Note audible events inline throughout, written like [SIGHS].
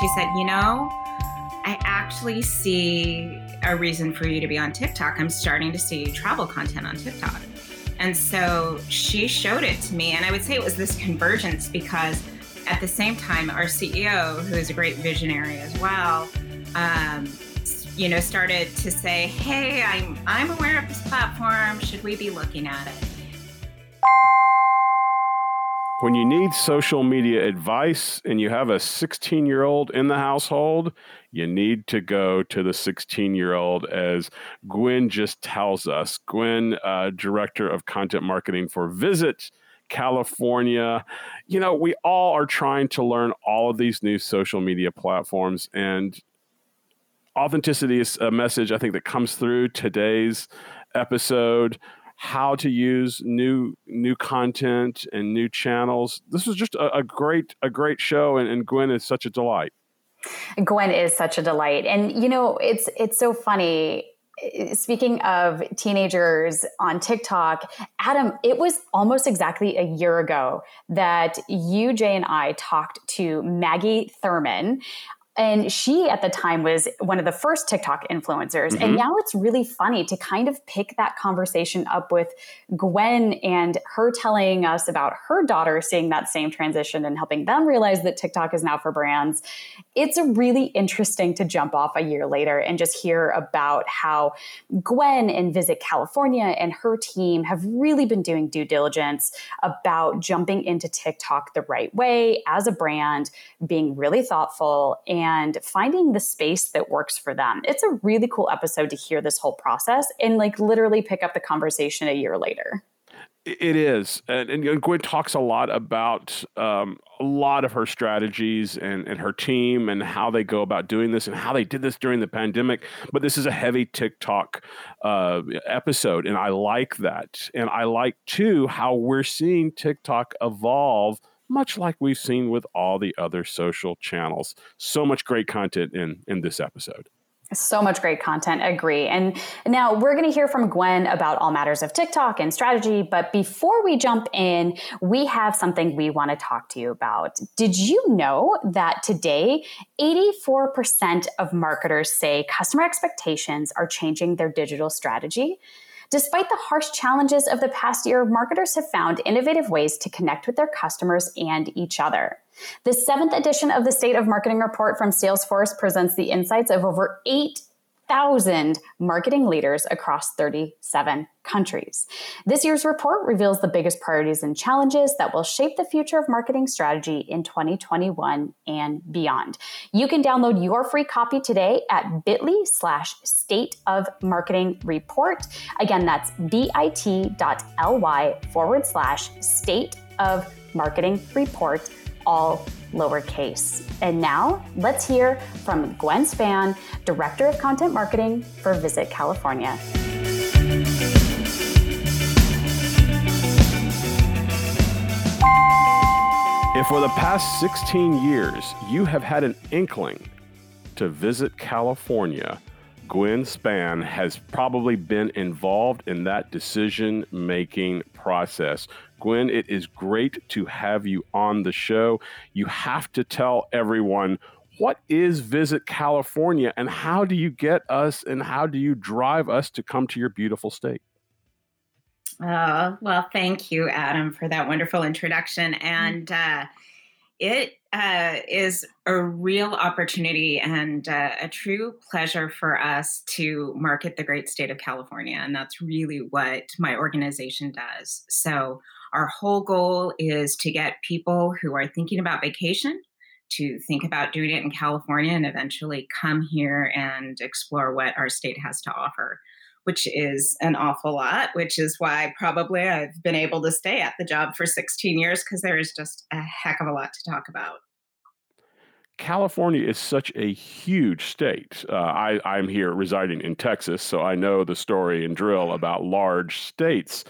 She said, You know, I actually see a reason for you to be on TikTok. I'm starting to see travel content on TikTok. And so she showed it to me. And I would say it was this convergence because at the same time, our CEO, who is a great visionary as well, um, you know, started to say, "Hey, I'm I'm aware of this platform. Should we be looking at it?" When you need social media advice and you have a 16 year old in the household, you need to go to the 16 year old, as Gwynne just tells us. Gwynne, uh, Director of Content Marketing for Visit California. You know, we all are trying to learn all of these new social media platforms, and authenticity is a message I think that comes through today's episode how to use new new content and new channels. This was just a, a great a great show, and, and Gwynne is such a delight. Gwynne is such a delight, and you know it's it's so funny eh, speaking of teenagers on TikTok, Adam, it was almost exactly a year ago that you, Jay, and I talked to Maggie Thurman and she at the time was one of the first TikTok influencers. Mm-hmm. And now it's really funny to kind of pick that conversation up with Gwynne and her telling us about her daughter seeing that same transition and helping them realize that TikTok is now for brands. It's really interesting to jump off a year later and just hear about how Gwynne and Visit California and her team have really been doing due diligence about jumping into TikTok the right way as a brand, being really thoughtful and and finding the space that works for them. It's a really cool episode to hear this whole process and like literally pick up the conversation a year later. It is, and, and Gwynne talks a lot about um, a lot of her strategies and, and her team and how they go about doing this and how they did this during the pandemic. But this is a heavy TikTok uh, episode, and I like that, and I like too how we're seeing TikTok evolve much like we've seen with all the other social channels. So much great content in in this episode. So much great content, agree. And now we're going to hear from Gwynne about all matters of TikTok and strategy. But before we jump in, we have something we want to talk to you about. Did you know that today, 84% of marketers say customer expectations are changing their digital strategy? Despite the harsh challenges of the past year, marketers have found innovative ways to connect with their customers and each other. The seventh edition of the State of Marketing Report from Salesforce presents the insights of over eight thousand marketing leaders across 37 countries. This year's report reveals the biggest priorities and challenges that will shape the future of marketing strategy in 2021 and beyond. You can download your free copy today at bit.ly slash state of marketing report. Again, that's bit.ly forward slash state of marketing report, all lowercase. And now let's hear from Gwynne Spann, Director of Content Marketing for Visit California. If for the past 16 years you have had an inkling to visit California, Gwynne Spann has probably been involved in that decision making process. Gwynne, it is great to have you on the show. You have to tell everyone what is Visit California and how do you get us and how do you drive us to come to your beautiful state? Oh, well, thank you, Adam, for that wonderful introduction. And uh, it uh, is a real opportunity and uh, a true pleasure for us to market the great state of California. And that's really what my organization does. So, our whole goal is to get people who are thinking about vacation to think about doing it in California and eventually come here and explore what our state has to offer which is an awful lot, which is why probably I've been able to stay at the job for 16 years because there is just a heck of a lot to talk about. California is such a huge state. Uh, I, I'm here residing in Texas, so I know the story and drill about large states.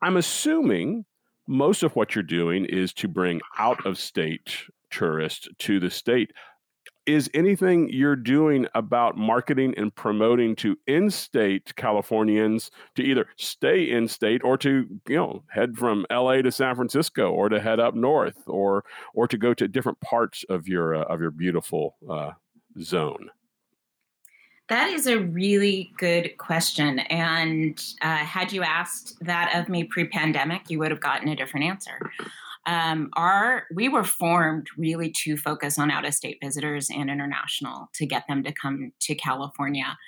I'm assuming most of what you're doing is to bring out of state tourists to the state. Is anything you're doing about marketing and promoting to in-state Californians to either stay in state or to you know head from LA to San Francisco or to head up north or or to go to different parts of your uh, of your beautiful uh, zone? That is a really good question. And uh, had you asked that of me pre pandemic, you would have gotten a different answer um, our we were formed really to focus on out of state visitors and international to get them to come to California.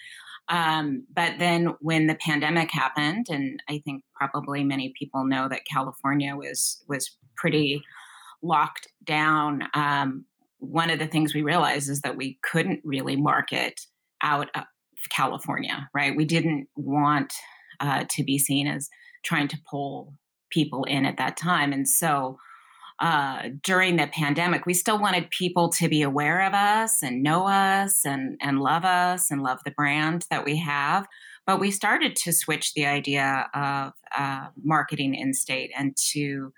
Um, but then when the pandemic happened, and I think probably many people know that California was was pretty locked down. Um, one of the things we realized is that we couldn't really market out of California, right? We didn't want uh, to be seen as trying to pull people in at that time. And so uh, during the pandemic, we still wanted people to be aware of us and know us and, and love us and love the brand that we have. But we started to switch the idea of uh, marketing in state and to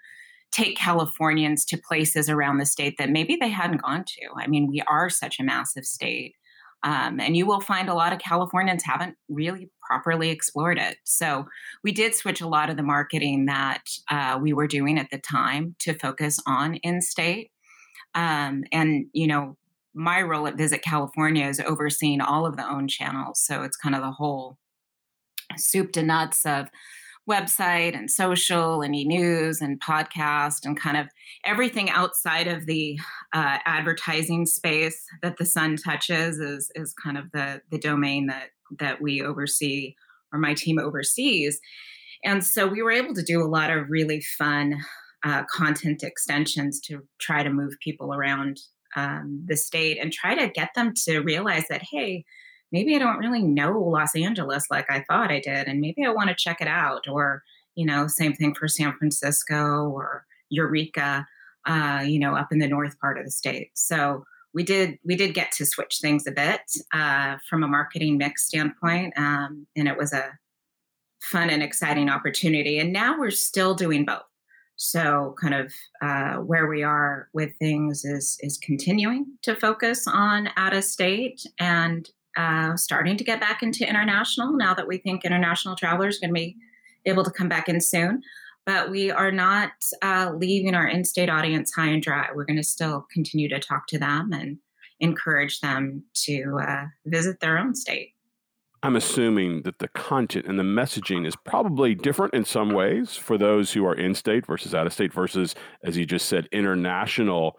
take Californians to places around the state that maybe they hadn't gone to. I mean, we are such a massive state. Um, and you will find a lot of Californians haven't really properly explored it. So we did switch a lot of the marketing that uh, we were doing at the time to focus on in state. Um, and, you know, my role at Visit California is overseeing all of the own channels. So it's kind of the whole soup to nuts of website and social and e-news and podcast and kind of everything outside of the uh, advertising space that the sun touches is is kind of the the domain that that we oversee or my team oversees. And so we were able to do a lot of really fun uh, content extensions to try to move people around um, the state and try to get them to realize that hey maybe I don't really know Los Angeles like I thought I did, and maybe I want to check it out. Or, you know, same thing for San Francisco or Eureka, uh, you know, up in the north part of the state. So we did we did get to switch things a bit uh, from a marketing mix standpoint, um, and it was a fun and exciting opportunity. And now we're still doing both. So, kind of uh, where we are with things is is continuing to focus on out of state and uh, starting to get back into international now that we think international travelers are going to be able to come back in soon. But we are not uh, leaving our in state audience high and dry. We're going to still continue to talk to them and encourage them to uh, visit their own state. I'm assuming that the content and the messaging is probably different in some ways for those who are in state versus out of state versus, as you just said, international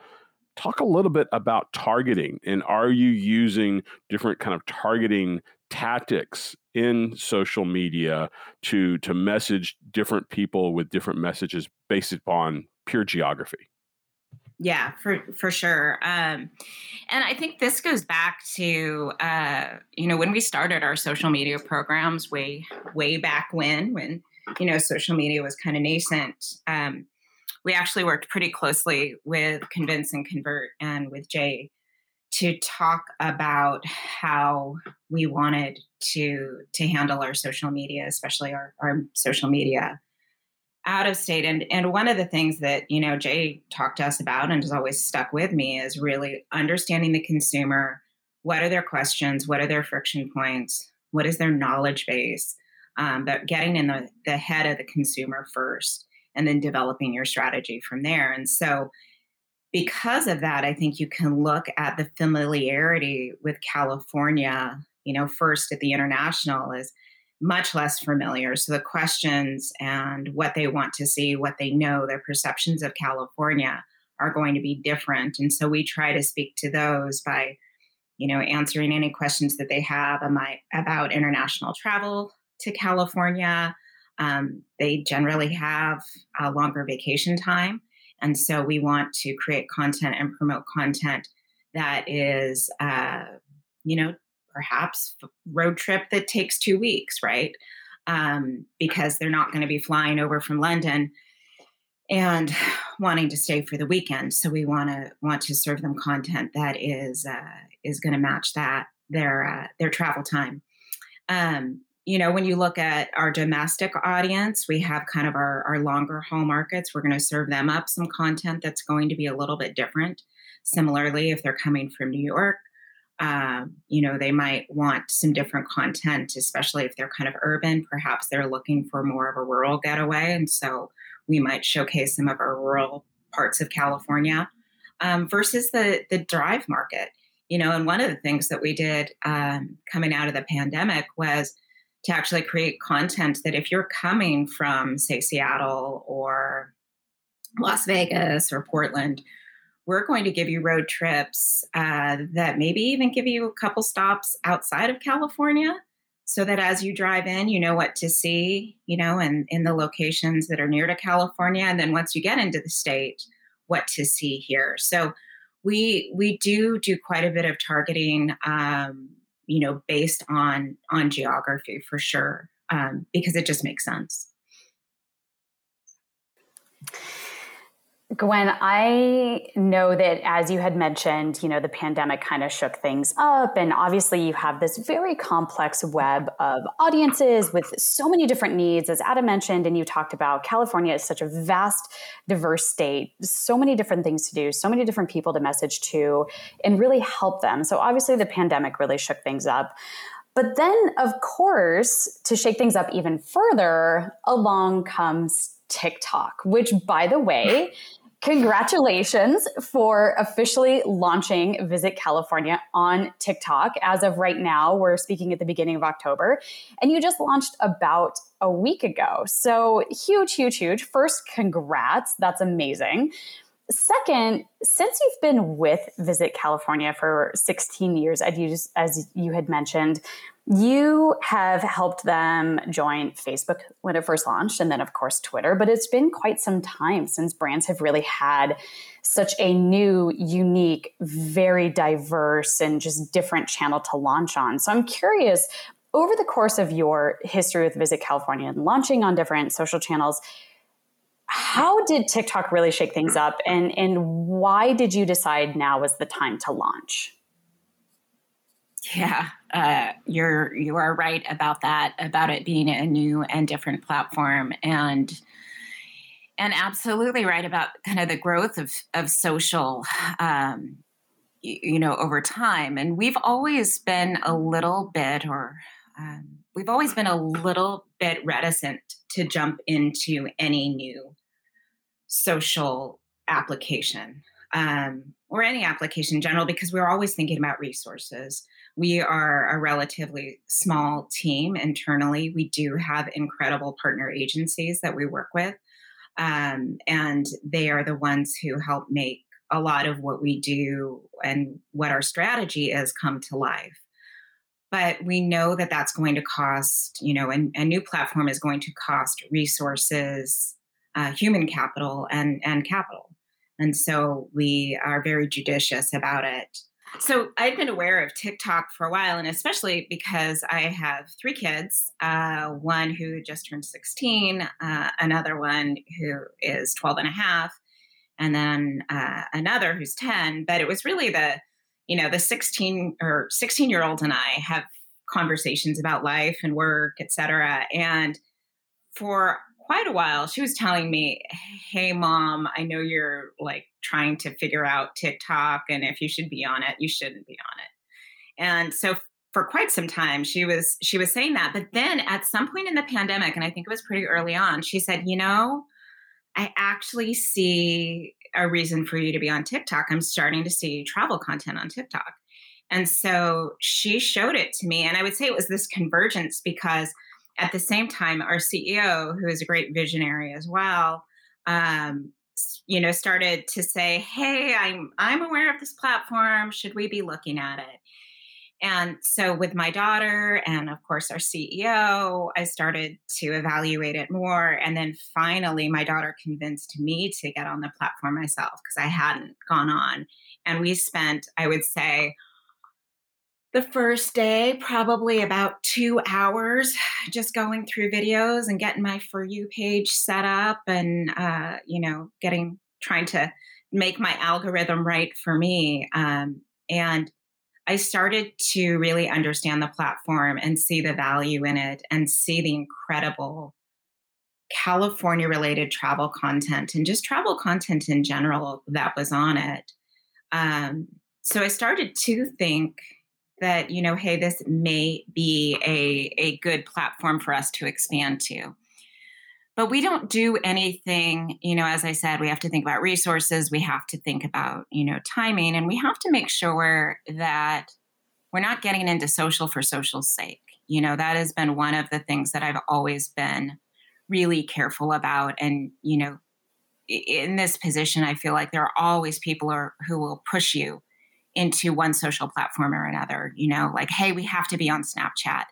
talk a little bit about targeting and are you using different kind of targeting tactics in social media to to message different people with different messages based upon pure geography? Yeah for for sure um, and i think this goes back to uh, you know when we started our social media programs way way back when when you know social media was kind of nascent um, we actually worked pretty closely with Convince and Convert and with Jay to talk about how we wanted to to handle our social media, especially our, our social media out of state. And and one of the things that you know Jay talked to us about and has always stuck with me is really understanding the consumer. What are their questions? What are their friction points? What is their knowledge base? Um, but getting in the, the head of the consumer first and then developing your strategy from there. And so, because of that, I think you can look at the familiarity with California, you know, first at the international is much less familiar. So the questions and what they want to see, what they know, their perceptions of California are going to be different. And so we try to speak to those by, you know, answering any questions that they have about international travel to California, um, they generally have a longer vacation time. And so we want to create content and promote content that is, uh, you know, perhaps road trip that takes two weeks, right? Um, because they're not going to be flying over from London and [SIGHS] wanting to stay for the weekend. So we want to want to serve them content that is uh, is going to match that their uh, their travel time. Um, you know, when you look at our domestic audience, we have kind of our, our longer haul markets. We're going to serve them up some content that's going to be a little bit different. Similarly, if they're coming from New York, um, you know, they might want some different content, especially if they're kind of urban. Perhaps they're looking for more of a rural getaway. And so we might showcase some of our rural parts of California um, versus the, the drive market. You know, and one of the things that we did um, coming out of the pandemic was to actually create content that if you're coming from, say, Seattle or Las Vegas or Portland, we're going to give you road trips uh, that maybe even give you a couple stops outside of California so that as you drive in, you know what to see, you know, and in the locations that are near to California. And then once you get into the state, what to see here. So we we do do quite a bit of targeting, um, you know, based on on geography for sure, um, because it just makes sense. Gwynne, I know that as you had mentioned, you know, the pandemic kind of shook things up. And obviously, you have this very complex web of audiences with so many different needs. As Adam mentioned, and you talked about, California is such a vast, diverse state, so many different things to do, so many different people to message to, and really help them. So, obviously, the pandemic really shook things up. But then, of course, to shake things up even further, along comes TikTok, which, by the way, [LAUGHS] congratulations for officially launching Visit California on TikTok. As of right now, we're speaking at the beginning of October, and you just launched about a week ago. So huge, huge, huge. First, congrats. That's amazing. Second, since you've been with Visit California for 16 years, as you, had mentioned, you have helped them join Facebook when it first launched, and then, of course, Twitter. But it's been quite some time since brands have really had such a new, unique, very diverse, and just different channel to launch on. So I'm curious over the course of your history with Visit California and launching on different social channels, how did TikTok really shake things up and, and why did you decide now was the time to launch? Yeah, uh, you're you are right about that about it being a new and different platform and and absolutely right about kind of the growth of of social um, you, you know over time and we've always been a little bit or um, we've always been a little bit reticent to jump into any new social application um, or any application in general because we're always thinking about resources. We are a relatively small team internally. We do have incredible partner agencies that we work with, um, and they are the ones who help make a lot of what we do and what our strategy is come to life but we know that that's going to cost you know a new platform is going to cost resources uh, human capital and and capital. And so we are very judicious about it. So i've been aware of tiktok for a while and especially because i have three kids uh, one who just turned 16 uh, another one who is 12 and a half and then uh, another who's 10 but it was really the you know the 16 or 16 year old and i have conversations about life and work etc and for quite a while she was telling me hey mom i know you're like trying to figure out tiktok and if you should be on it you shouldn't be on it and so for quite some time she was she was saying that but then at some point in the pandemic and i think it was pretty early on she said you know i actually see a reason for you to be on TikTok. I'm starting to see travel content on TikTok. And so she showed it to me. And I would say it was this convergence because at the same time, our CEO, who is a great visionary as well, um, you know, started to say, "Hey, I'm I'm aware of this platform. Should we be looking at it?" And so, with my daughter and, of course, our CEO, I started to evaluate it more. And then finally, my daughter convinced me to get on the platform myself because I hadn't gone on. And we spent, I would say, the first day, probably about two hours just going through videos and getting my For You page set up and, uh, you know, getting, trying to make my algorithm right for me. Um, and I started to really understand the platform and see the value in it and see the incredible California related travel content and just travel content in general that was on it. um, so I started to think that, you know, hey, this may be a, a good platform for us to expand to. But we don't do anything, you know, as I said, we have to think about resources, we have to think about, you know, timing, and we have to make sure that we're not getting into social for social's sake. You know, that has been one of the things that I've always been really careful about. And, you know, in this position, I feel like there are always people are, who will push you into one social platform or another. You know, like, hey, we have to be on Snapchat.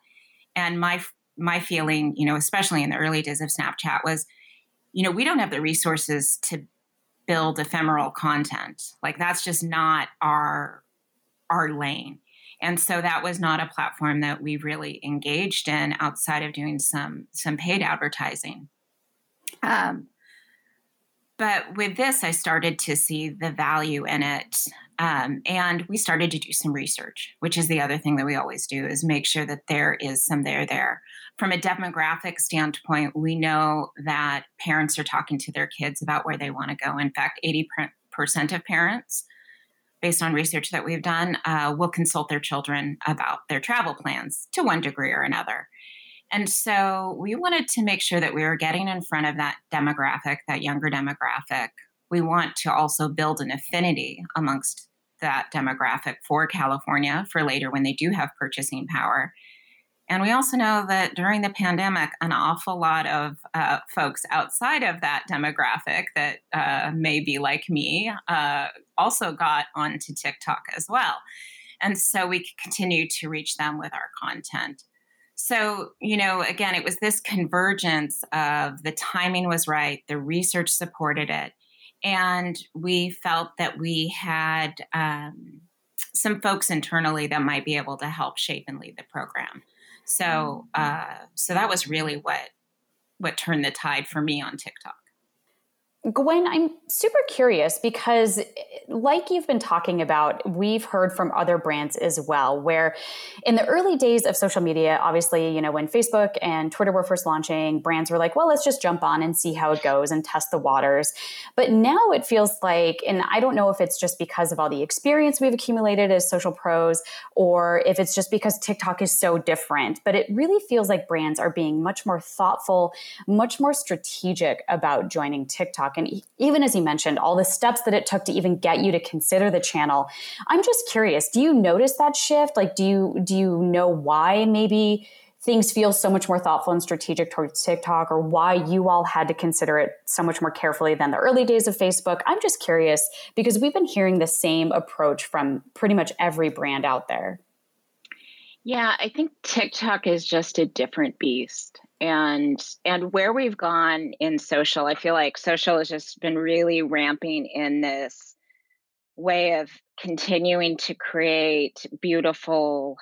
And my my feeling, you know, especially in the early days of Snapchat, was, you know, we don't have the resources to build ephemeral content. Like that's just not our our lane. And so that was not a platform that we really engaged in outside of doing some some paid advertising. Um, but with this, I started to see the value in it. Um, and we started to do some research, which is the other thing that we always do is make sure that there is some there there. From a demographic standpoint, we know that parents are talking to their kids about where they want to go. In fact, 80% of parents, based on research that we've done, uh, will consult their children about their travel plans to one degree or another. And so we wanted to make sure that we were getting in front of that demographic, that younger demographic. We want to also build an affinity amongst that demographic for California for later when they do have purchasing power. And we also know that during the pandemic, an awful lot of uh, folks outside of that demographic that uh, may be like me uh, also got onto TikTok as well. And so we continue to reach them with our content. So, you know, again, it was this convergence of the timing was right, the research supported it, and we felt that we had um, some folks internally that might be able to help shape and lead the program. So, mm-hmm. uh, so that was really what what turned the tide for me on TikTok. Gwynne, I'm super curious because, like you've been talking about, we've heard from other brands as well, where in the early days of social media, obviously, you know, when Facebook and Twitter were first launching, brands were like, well, let's just jump on and see how it goes and test the waters. But now it feels like, and I don't know if it's just because of all the experience we've accumulated as social pros or if it's just because TikTok is so different, but it really feels like brands are being much more thoughtful, much more strategic about joining And even as you mentioned, all the steps that it took to even get you to consider the channel. I'm just curious, do you notice that shift? Like, do you do you know why maybe things feel so much more thoughtful and strategic towards TikTok, or why you all had to consider it so much more carefully than the early days of Facebook? I'm just curious because we've been hearing the same approach from pretty much every brand out there. Yeah, I think TikTok is just a different beast and and where we've gone in social i feel like social has just been really ramping in this way of continuing to create beautiful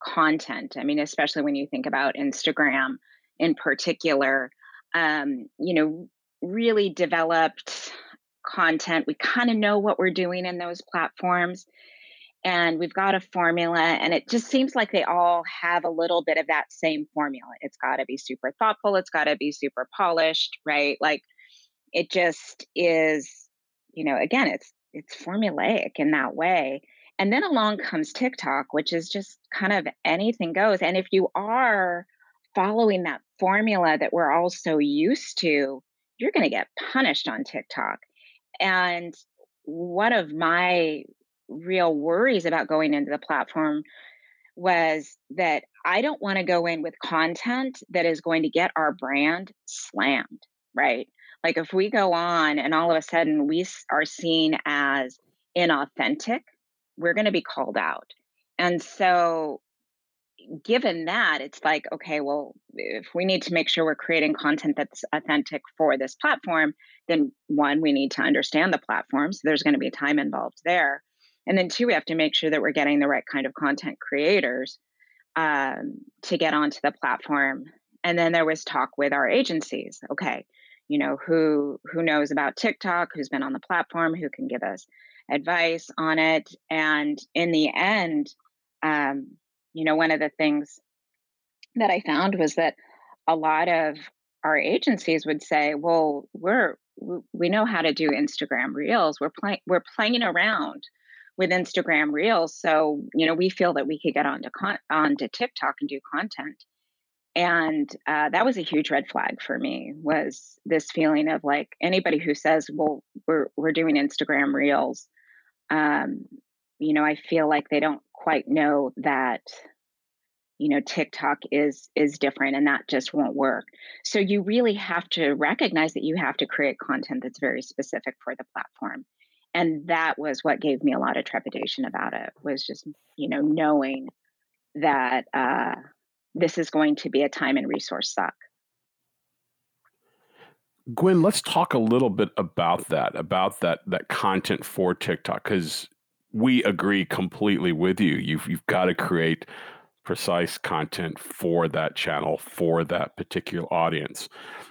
content. I mean especially when you think about instagram in particular um, you know really developed content. We kind of know what we're doing in those platforms and we've got a formula and it just seems like they all have a little bit of that same formula. It's got to be super thoughtful it's got to be super polished right? Like it just is you know again it's it's formulaic in that way. And then along comes tiktok which is just kind of anything goes. And if you are following that formula that we're all so used to you're going to get punished on tiktok. And one of my real worries about going into the platform was that I don't want to go in with content that is going to get our brand slammed, right? Like if we go on and all of a sudden we are seen as inauthentic, we're going to be called out. And so, given that, it's like, okay, well, if we need to make sure we're creating content that's authentic for this platform, then one, we need to understand the platform. So there's going to be time involved there. And then two, we have to make sure that we're getting the right kind of content creators um, to get onto the platform. And then there was talk with our agencies. Okay, you know who who knows about TikTok, who's been on the platform, who can give us advice on it. And in the end, um, you know, one of the things that I found was that a lot of our agencies would say, "Well, we're we know how to do Instagram Reels. We're playing we're playing around with Instagram Reels, so you know we feel that we could get onto con- onto TikTok and do content. And uh, that was a huge red flag for me. Was this feeling of like anybody who says, "Well, we're we're doing Instagram Reels," um, you know, I feel like they don't quite know that you know tiktok is is different and that just won't work so you really have to recognize that you have to create content that's very specific for the platform and that was what gave me a lot of trepidation about it was just you know knowing that uh, this is going to be a time and resource suck. Gwynne let's talk a little bit about that about that that content for tiktok because we agree completely with you. You've, you've got to create precise content for that channel for that particular audience.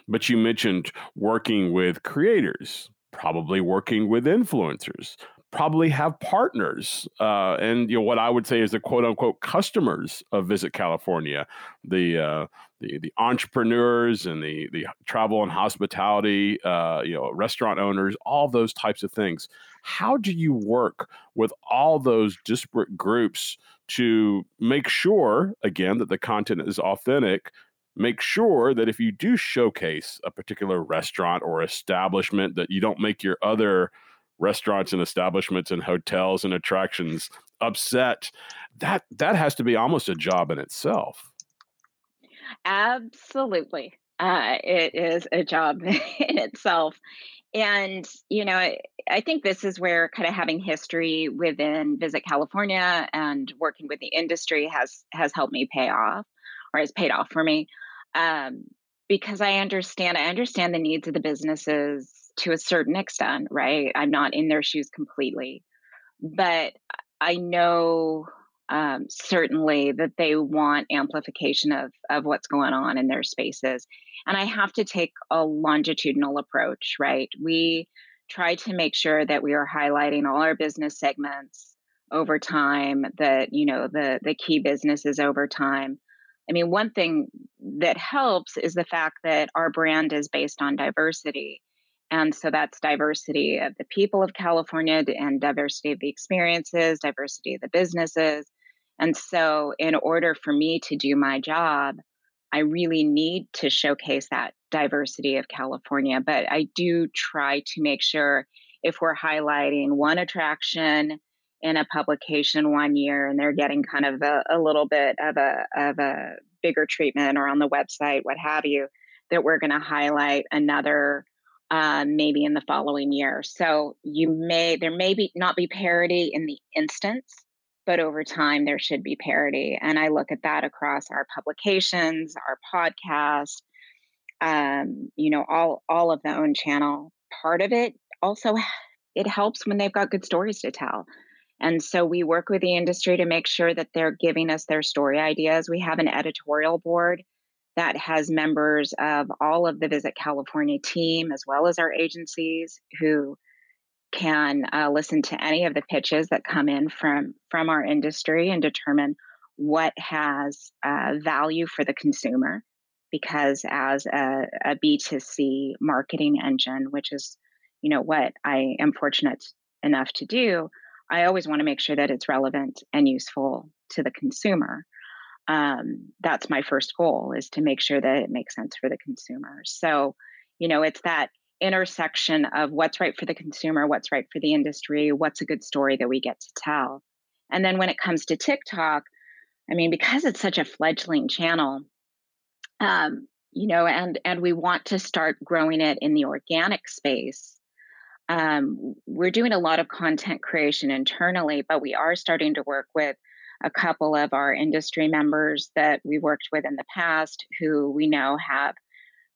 But you mentioned working with creators, probably working with influencers, probably have partners uh, and you know what I would say is the quote unquote customers of Visit California, the uh, the the entrepreneurs and the the travel and hospitality, uh, you know, restaurant owners, all those types of things. How do you work with all those disparate groups to make sure, again, that the content is authentic? Make sure that if you do showcase a particular restaurant or establishment, that you don't make your other restaurants and establishments and hotels and attractions upset. That that has to be almost a job in itself. Absolutely. Uh, it is a job [LAUGHS] in itself and you know I, I, think this is where kind of having history within visit california and working with the industry has has helped me pay off or has paid off for me um, because i understand i understand the needs of the businesses to a certain extent right? I'm not in their shoes completely but i know um, certainly that they want amplification of of what's going on in their spaces and i have to take a longitudinal approach right? We try to make sure that we are highlighting all our business segments over time that you know the the key businesses over time i mean one thing that helps is the fact that our brand is based on diversity and so that's diversity of the people of California and diversity of the experiences, diversity of the businesses. And so, in order for me to do my job, I really need to showcase that diversity of California. But I do try to make sure if we're highlighting one attraction in a publication one year and they're getting kind of a, a little bit of a of a bigger treatment or on the website, what have you, that we're going to highlight another um, maybe in the following year. So you may there may be not be parity in the instance, but over time there should be parity. And I look at that across our publications, our podcast, um, you know, all all of the own channel. Part of it also it helps when they've got good stories to tell. And so we work with the industry to make sure that they're giving us their story ideas. We have an editorial board that has members of all of the Visit California team, as well as our agencies who can uh, listen to any of the pitches that come in from from our industry and determine what has uh, value for the consumer because as a a b2c marketing engine which is you know what i am fortunate enough to do i always want to make sure that it's relevant and useful to the consumer um, that's my first goal is to make sure that it makes sense for the consumer. So you know it's that intersection of what's right for the consumer what's right for the industry what's a good story that we get to tell. And then when it comes to tiktok i mean because it's such a fledgling channel um, you know and and we want to start growing it in the organic space um, we're doing a lot of content creation internally but we are starting to work with a couple of our industry members that we worked with in the past who we know have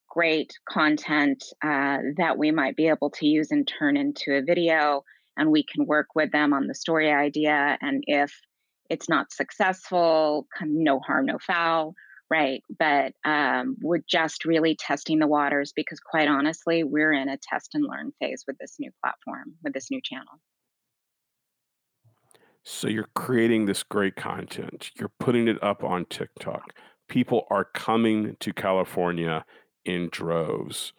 great content uh, that we might be able to use and turn into a video and we can work with them on the story idea and if it's not successful no harm no foul right but um, we're just really testing the waters because quite honestly we're in a test and learn phase with this new platform with this new channel so you're creating this great content, you're putting it up on TikTok. People are coming to California in droves.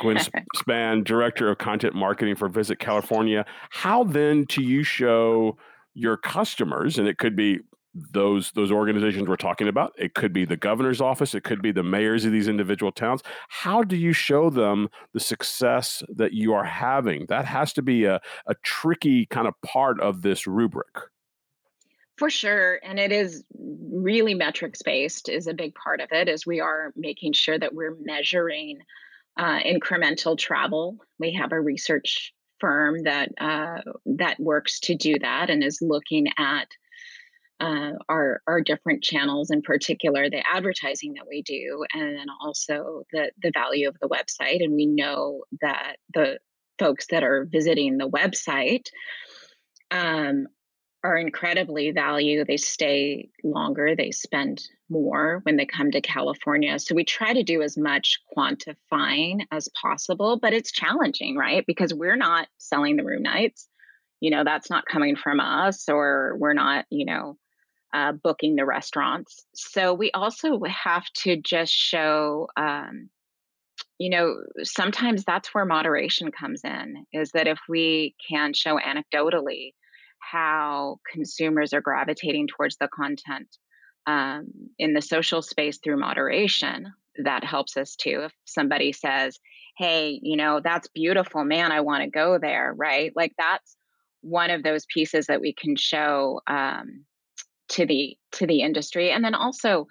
Gwynne Spann, [LAUGHS] Director of Content Marketing for Visit [LAUGHS] California. How then do you show your customers, and it could be those those organizations we're talking about. It could be the governor's office. It could be the mayors of these individual towns. How do you show them the success that you are having? That has to be a, a tricky kind of part of this rubric. For sure and it is really metrics based is a big part of it as we are making sure that we're measuring uh, incremental travel. We have a research firm that uh, that works to do that and is looking at uh, our our different channels, in particular the advertising that we do, and then also the the value of the website. And we know that the folks that are visiting the website um, are incredibly value. They stay longer, they spend more when they come to California. So we try to do as much quantifying as possible, but it's challenging, right? Because we're not selling the room nights. You know, that's not coming from us, or we're not, you know, uh, booking the restaurants. So we also have to just show, um, you know, sometimes that's where moderation comes in, is that if we can show anecdotally how consumers are gravitating towards the content um, in the social space through moderation, that helps us too. If somebody says, hey, you know, that's beautiful, man, I want to go there, right? Like that's one of those pieces that we can show um, to the to the industry and then also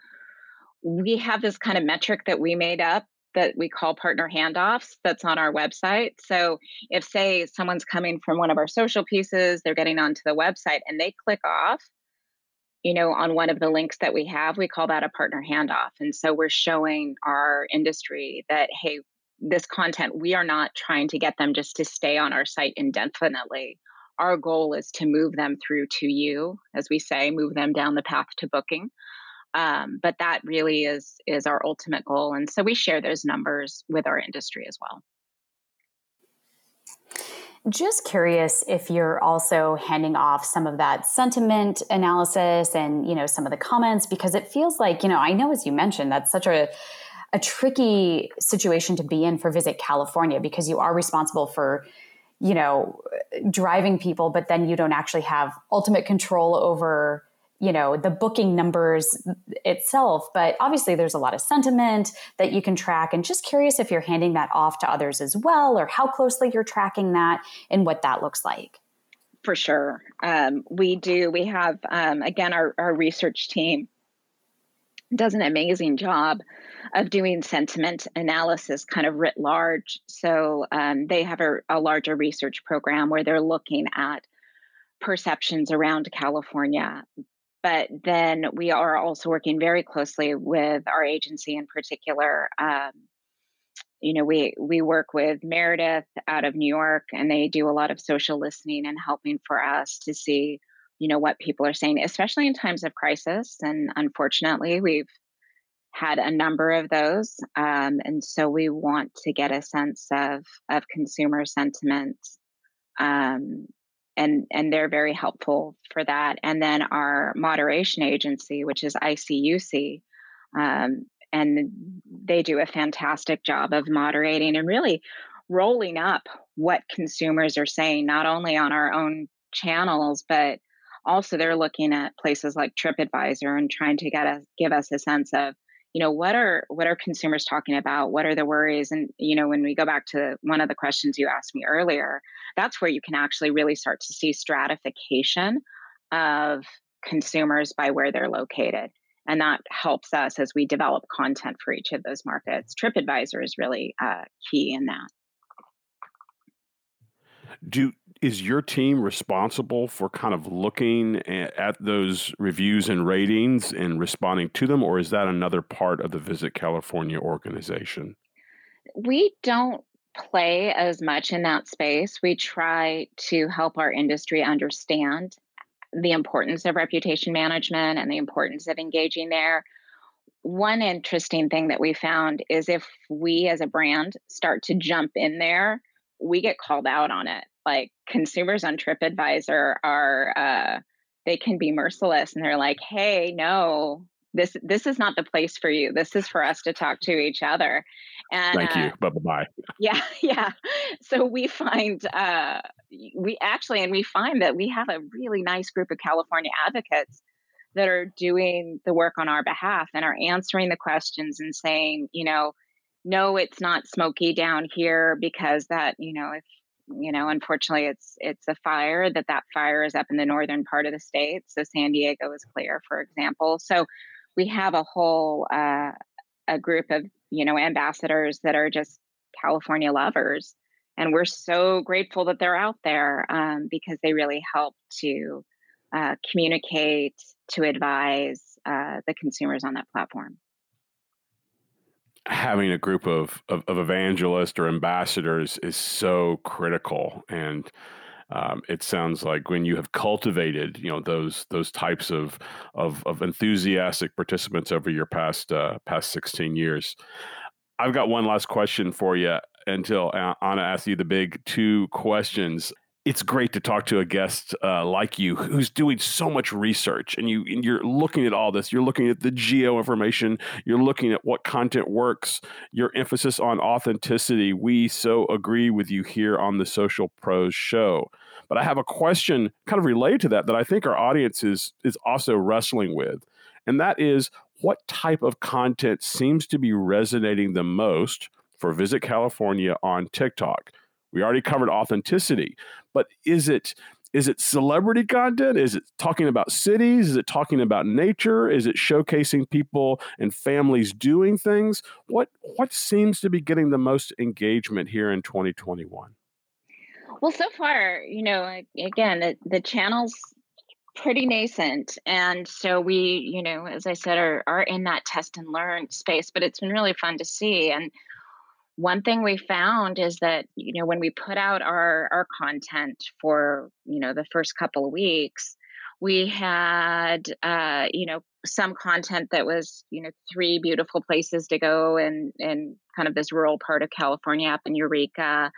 we have this kind of metric that we made up that we call partner handoffs that's on our website. So if say someone's coming from one of our social pieces they're getting onto the website and they click off you know on one of the links that we have we call that a partner handoff. And so we're showing our industry that hey this content we are not trying to get them just to stay on our site indefinitely our goal is to move them through to you, as we say, move them down the path to booking. Um, but that really is is our ultimate goal, and so we share those numbers with our industry as well. Just curious if you're also handing off some of that sentiment analysis and you know some of the comments because it feels like you know I know as you mentioned that's such a a tricky situation to be in for Visit California because you are responsible for you know driving people but then you don't actually have ultimate control over you know the booking numbers itself. But obviously there's a lot of sentiment that you can track. And just curious if you're handing that off to others as well or how closely you're tracking that and what that looks like. For sure. Um, we do. We have um, again our, our research team does an amazing job of doing sentiment analysis kind of writ large. So um, they have a, a, larger research program where they're looking at perceptions around California. But then we are also working very closely with our agency in particular. Um, you know, we we work with Meredith out of New York, and they do a lot of social listening and helping for us to see you know what people are saying especially in times of crisis and unfortunately we've had a number of those um, and so we want to get a sense of of consumer sentiment um, and and they're very helpful for that and then our moderation agency which is icuc um, and they do a fantastic job of moderating and really rolling up what consumers are saying not only on our own channels but also they're looking at places like TripAdvisor and trying to get us give us a sense of you know what are what are consumers talking about? What are the worries? And you know when we go back to one of the questions you asked me earlier that's where you can actually really start to see stratification of consumers by where they're located. And that helps us as we develop content for each of those markets. Tripadvisor is really uh, key in that. Do is your team responsible for kind of looking at those reviews and ratings and responding to them, or is that another part of the Visit California organization? We don't play as much in that space. We try to help our industry understand the importance of reputation management and the importance of engaging there. One interesting thing that we found is if we as a brand start to jump in there, we get called out on it like consumers on TripAdvisor are uh, they can be merciless and they're like, hey, no, this this is not the place for you. This is for us to talk to each other. And, Thank you. Uh, bye bye. Yeah, [LAUGHS] yeah. So we find uh, we actually, and we find that we have a really nice group of California advocates that are doing the work on our behalf and are answering the questions and saying, you know, no, it's not smoky down here because that, you know, if you know, unfortunately, it's it's a fire that that fire is up in the northern part of the state. So San Diego is clear, for example. So we have a whole uh, a group of you know ambassadors that are just California lovers, and we're so grateful that they're out there um, because they really help to uh, communicate, to advise uh, the consumers on that platform having a group of, of, of evangelists or ambassadors is so critical. And um, it sounds like when you have cultivated you know those those types of of, of enthusiastic participants over your past uh, past 16 years i've got one last question for you until anna asks you the big two questions it's great to talk to a guest uh, like you who's doing so much research and you and you're looking at all this. You're looking at the geo information. You're looking at what content works. Your emphasis on authenticity. We so agree with you here on the social pros show. But i have a question kind of related to that that i think our audience is is also wrestling with and that is what type of content seems to be resonating the most for visit california on tiktok we already covered authenticity, but is it is it celebrity content? Is it talking about cities? Is it talking about nature? Is it showcasing people and families doing things? What what seems to be getting the most engagement here in 2021? Well, so far, you know, again, the, the channel's pretty nascent. And so we, you know, as I said, are, are in that test and learn space, but it's been really fun to see. And one thing we found is that you know when we put out our our content for you know the first couple of weeks we had uh, you know some content that was you know three beautiful places to go and in kind of this rural part of california up in eureka.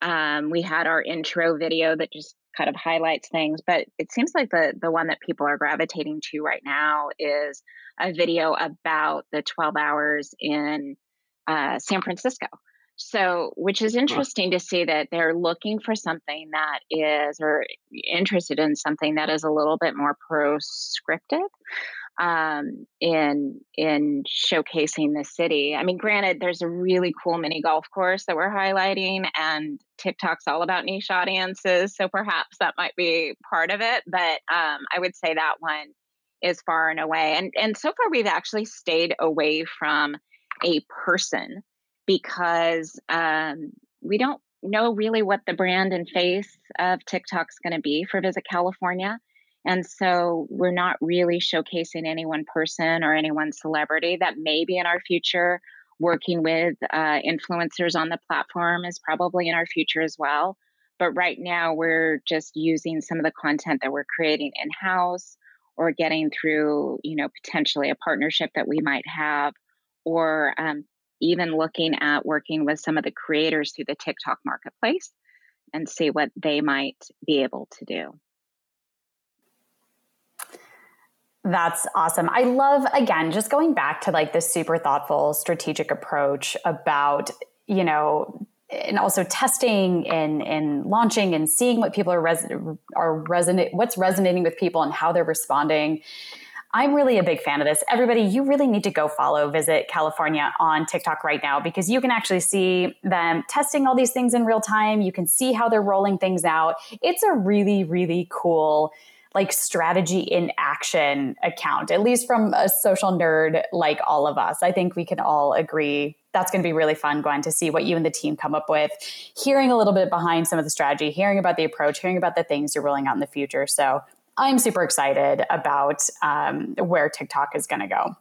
Um, we had our intro video that just kind of highlights things but it seems like the the one that people are gravitating to right now is a video about the 12 hours in uh, San Francisco. So, which is interesting to see that they're looking for something that is, or interested in something that is a little bit more proscriptive um, in in showcasing the city. I mean, granted, there's a really cool mini golf course that we're highlighting, and TikTok's all about niche audiences, so perhaps that might be part of it. But um, I would say that one is far and away, and and so far we've actually stayed away from a person because um, we don't know really what the brand and face of TikTok's going to be for Visit California. And so we're not really showcasing any one person or any one celebrity that may be in our future. Working with uh, influencers on the platform is probably in our future as well. But right now, we're just using some of the content that we're creating in house or getting through, you know, potentially a partnership that we might have or um, even looking at working with some of the creators through the TikTok marketplace and see what they might be able to do. That's awesome. I love, again, just going back to like this super thoughtful strategic approach about, you know, and also testing and, and launching and seeing what people are, res- are resonate, what's resonating with people and how they're responding. I'm really a big fan of this. Everybody, you really need to go follow Visit California on TikTok right now because you can actually see them testing all these things in real time. You can see how they're rolling things out. It's a really, really cool like strategy in action account, at least from a social nerd like all of us. I think we can all agree that's going to be really fun, Gwynne, to see what you and the team come up with, hearing a little bit behind some of the strategy, hearing about the approach, hearing about the things you're rolling out in the future. So I'm super excited about um, where TikTok is going to go.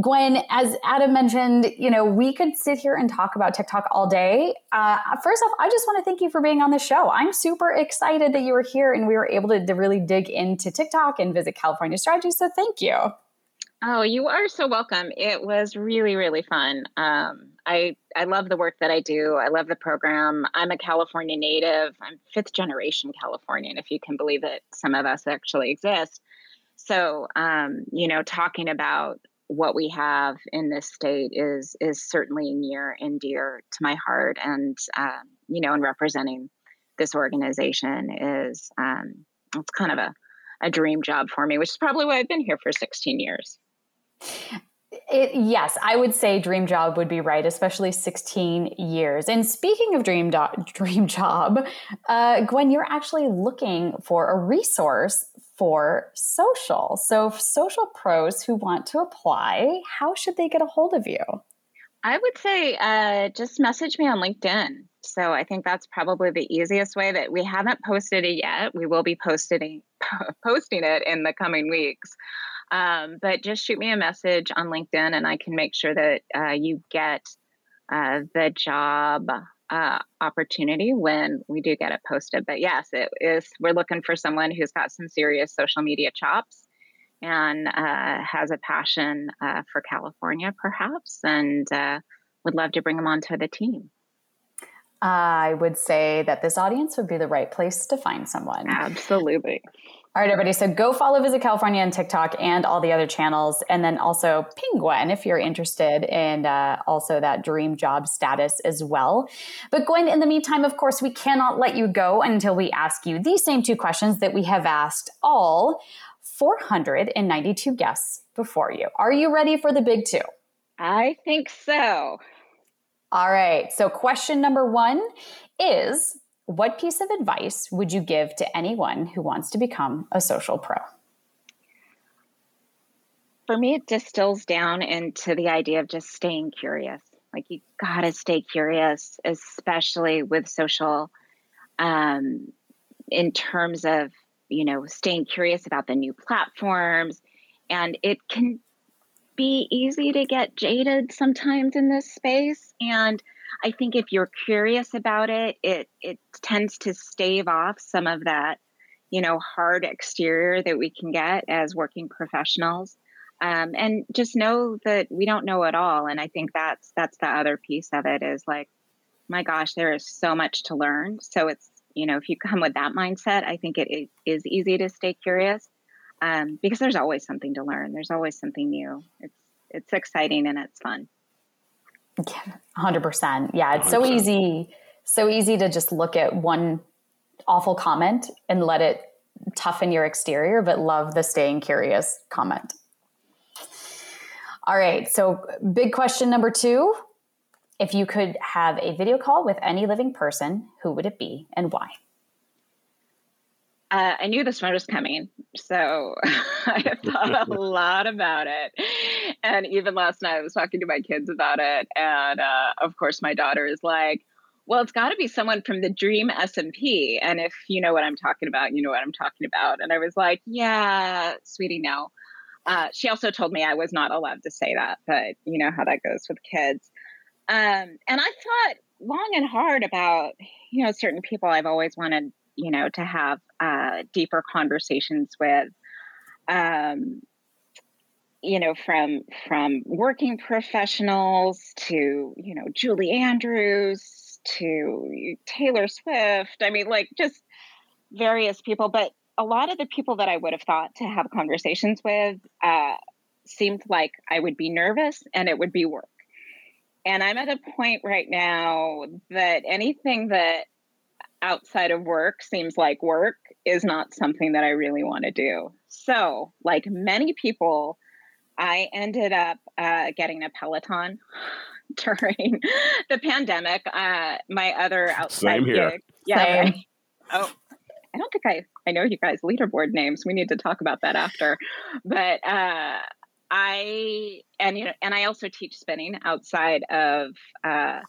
Gwynne, as Adam mentioned, you know, we could sit here and talk about TikTok all day. Uh, first off, I just want to thank you for being on the show. I'm super excited that you were here and we were able to, to really dig into TikTok and visit California strategy. So thank you. Oh, you are so welcome. It was really, really fun. Um, I I love the work that I do. I love the program. I'm a California native. I'm fifth generation Californian, if you can believe it. Some of us actually exist. So, um, you know, talking about what we have in this state is is certainly near and dear to my heart, and um, you know, and representing this organization is um, it's kind of a a dream job for me, which is probably why I've been here for 16 years. It, yes, I would say dream job would be right, especially 16 years. And speaking of dream do- [LAUGHS] dream job, uh, Gwynne, you're actually looking for a resource for social. So, social pros who want to apply, how should they get a hold of you? I would say uh, just message me on LinkedIn. So I think that's probably the easiest way that we haven't posted it yet. We will be posting [LAUGHS] posting it in the coming weeks. Um, but just shoot me a message on LinkedIn and I can make sure that uh, you get uh, the job uh, opportunity when we do get it posted. But yes, it is. We're looking for someone who's got some serious social media chops and uh, has a passion uh, for California, perhaps, and uh, would love to bring them onto the team. I would say that this audience would be the right place to find someone. Absolutely. All right, everybody. So go follow Visit California on TikTok and all the other channels. And then also ping Gwynne if you're interested in uh, also that dream job status as well. But Gwynne, in the meantime, of course, we cannot let you go until we ask you these same two questions that we have asked all 492 guests before you. Are you ready for the big two? I think so. All right. So, question number one is What piece of advice would you give to anyone who wants to become a social pro? For me, it distills down into the idea of just staying curious. Like, you gotta stay curious, especially with social, um, in terms of, you know, staying curious about the new platforms. And it can be easy to get jaded sometimes in this space. And I think if you're curious about it, it it tends to stave off some of that, you know, hard exterior that we can get as working professionals. Um, and just know that we don't know it all. And I think that's that's the other piece of it is like, my gosh, there is so much to learn. So it's you know, if you come with that mindset, I think it, is easy to stay curious um, because there's always something to learn. There's always something new. It's it's exciting and it's fun. Yeah, hundred percent. Yeah, it's 100%. so easy, so easy to just look at one awful comment and let it toughen your exterior, but love the staying curious comment. All right, so big question number two. If you could have a video call with any living person, who would it be and why? Uh, I knew this one was coming, so [LAUGHS] I thought a [LAUGHS] lot about it. And even last night, I was talking to my kids about it, and uh, of course, my daughter is like, "Well, it's got to be someone from the Dream SMP." And if you know what I'm talking about, you know what I'm talking about. And I was like, "Yeah, sweetie, no." Uh, she also told me I was not allowed to say that, but you know how that goes with kids. Um, and I thought long and hard about you know certain people I've always wanted you know to have uh, deeper conversations with um, you know from from working professionals to you know julie andrews to taylor swift i mean like just various people but a lot of the people that i would have thought to have conversations with uh, seemed like i would be nervous and it would be work and i'm at a point right now that anything that outside of work seems like work is not something that I really want to do. So, like many people, I ended up uh, getting a Peloton [GASPS] during [LAUGHS] the pandemic. Uh, my other [LAUGHS] outside Same here. gig, yeah. Same. Oh, I don't think I I know you guys leaderboard names. We need to talk about that after. But uh, I and you know, and I also teach spinning outside of uh,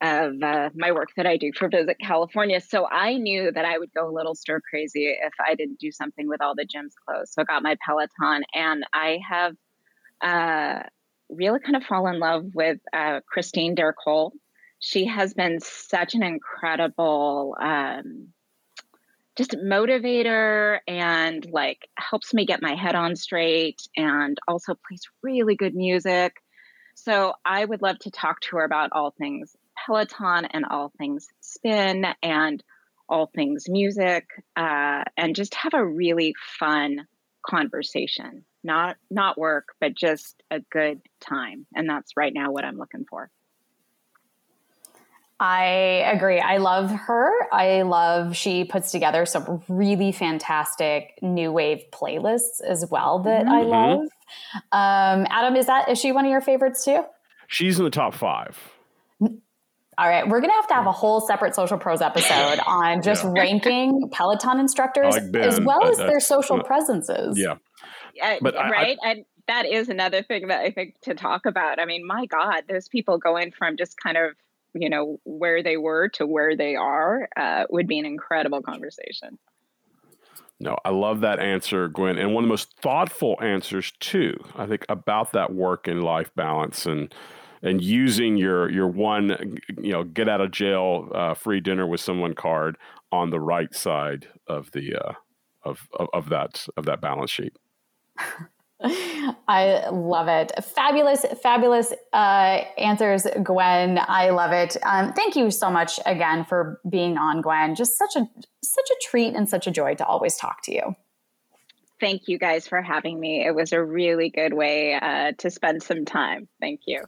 of uh, my work that I do for Visit California. So I knew that I would go a little stir crazy if I didn't do something with all the gyms closed. So I got my Peloton, and I have uh, really kind of fall in love with uh, Christine D'Ercole. She has been such an incredible. Um, just motivator and like helps me get my head on straight and also plays really good music. So I would love to talk to her about all things Peloton and all things spin and all things music, uh, and just have a really fun conversation, not not work, but just a good time. And that's right now what I'm looking for. I agree. I love her. I love she puts together some really fantastic new wave playlists as well that mm-hmm. I love. Um, Adam, is that is she one of your favorites too? She's in the top five. All right, we're gonna have to have a whole separate social pros episode on just yeah. ranking Peloton instructors like as well as their social presences. Yeah, right. I, and that is another thing that I think to talk about. I mean, my God, those people going from just kind of you know where they were to where they are uh, would be an incredible conversation. No, I love that answer, Gwynne, and one of the most thoughtful answers too. I think about that work and life balance and and using your your one you know get out of jail uh, free dinner with someone card on the right side of the uh, of, of, of that of that balance sheet. I love it. Fabulous, fabulous uh, answers, Gwynne. I love it. Um, thank you so much again for being on, Gwynne. Just such a such a treat and such a joy to always talk to you. Thank you guys for having me. It was a really good way uh, to spend some time. Thank you.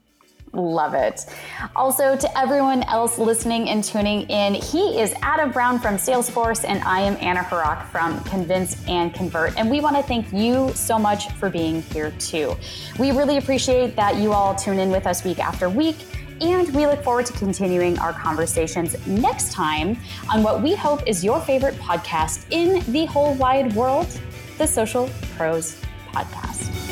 Love it. Also, to everyone else listening and tuning in, he is Adam Brown from Salesforce, and I am Anna Hrach from Convince and Convert. And we want to thank you so much for being here too. We really appreciate that you all tune in with us week after week. And we look forward to continuing our conversations next time on what we hope is your favorite podcast in the whole wide world, the Social Pros Podcast.